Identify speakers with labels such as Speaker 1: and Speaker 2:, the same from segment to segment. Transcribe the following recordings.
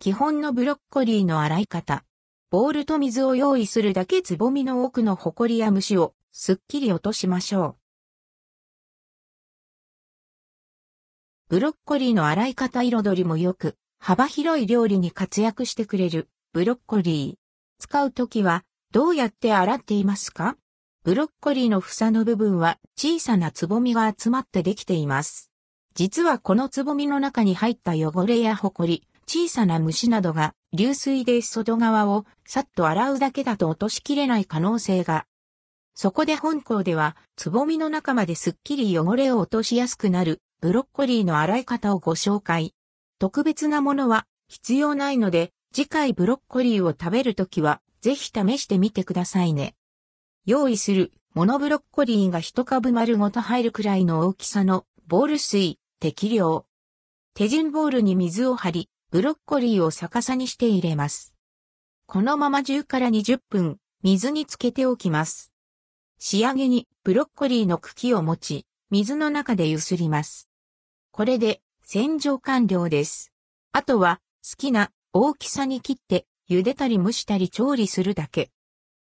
Speaker 1: 基本のブロッコリーの洗い方。ボールと水を用意するだけつぼみの奥のホコリや虫をすっきり落としましょう。ブロッコリーの洗い方彩りも良く、幅広い料理に活躍してくれるブロッコリー。使うときはどうやって洗っていますか？ブロッコリーの房の部分は小さなつぼみが集まってできています。実はこのつぼみの中に入った汚れやホコリ、小さな虫などが流水で外側をさっと洗うだけだと落としきれない可能性が。そこで本校ではつぼみの中まですっきり汚れを落としやすくなるブロッコリーの洗い方をご紹介。特別なものは必要ないので次回ブロッコリーを食べるときはぜひ試してみてくださいね。用意するモノブロッコリーが一株丸ごと入るくらいの大きさのボール水、適量。手順ボールに水を張り、ブロッコリーを逆さにして入れます。このまま10から20分、水につけておきます。仕上げにブロッコリーの茎を持ち、水の中で揺すります。これで洗浄完了です。あとは好きな大きさに切って茹でたり蒸したり調理するだけ。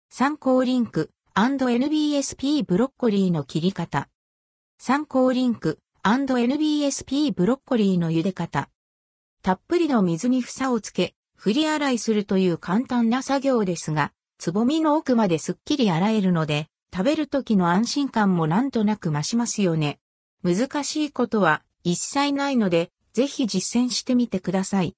Speaker 1: 参考リンク &NBSP ブロッコリーの切り方。参考リンク &NBSP ブロッコリーの茹で方。たっぷりの水に房をつけ、振り洗いするという簡単な作業ですが、つぼみの奥まですっきり洗えるので、食べる時の安心感もなんとなく増しますよね。難しいことは一切ないので、ぜひ実践してみてください。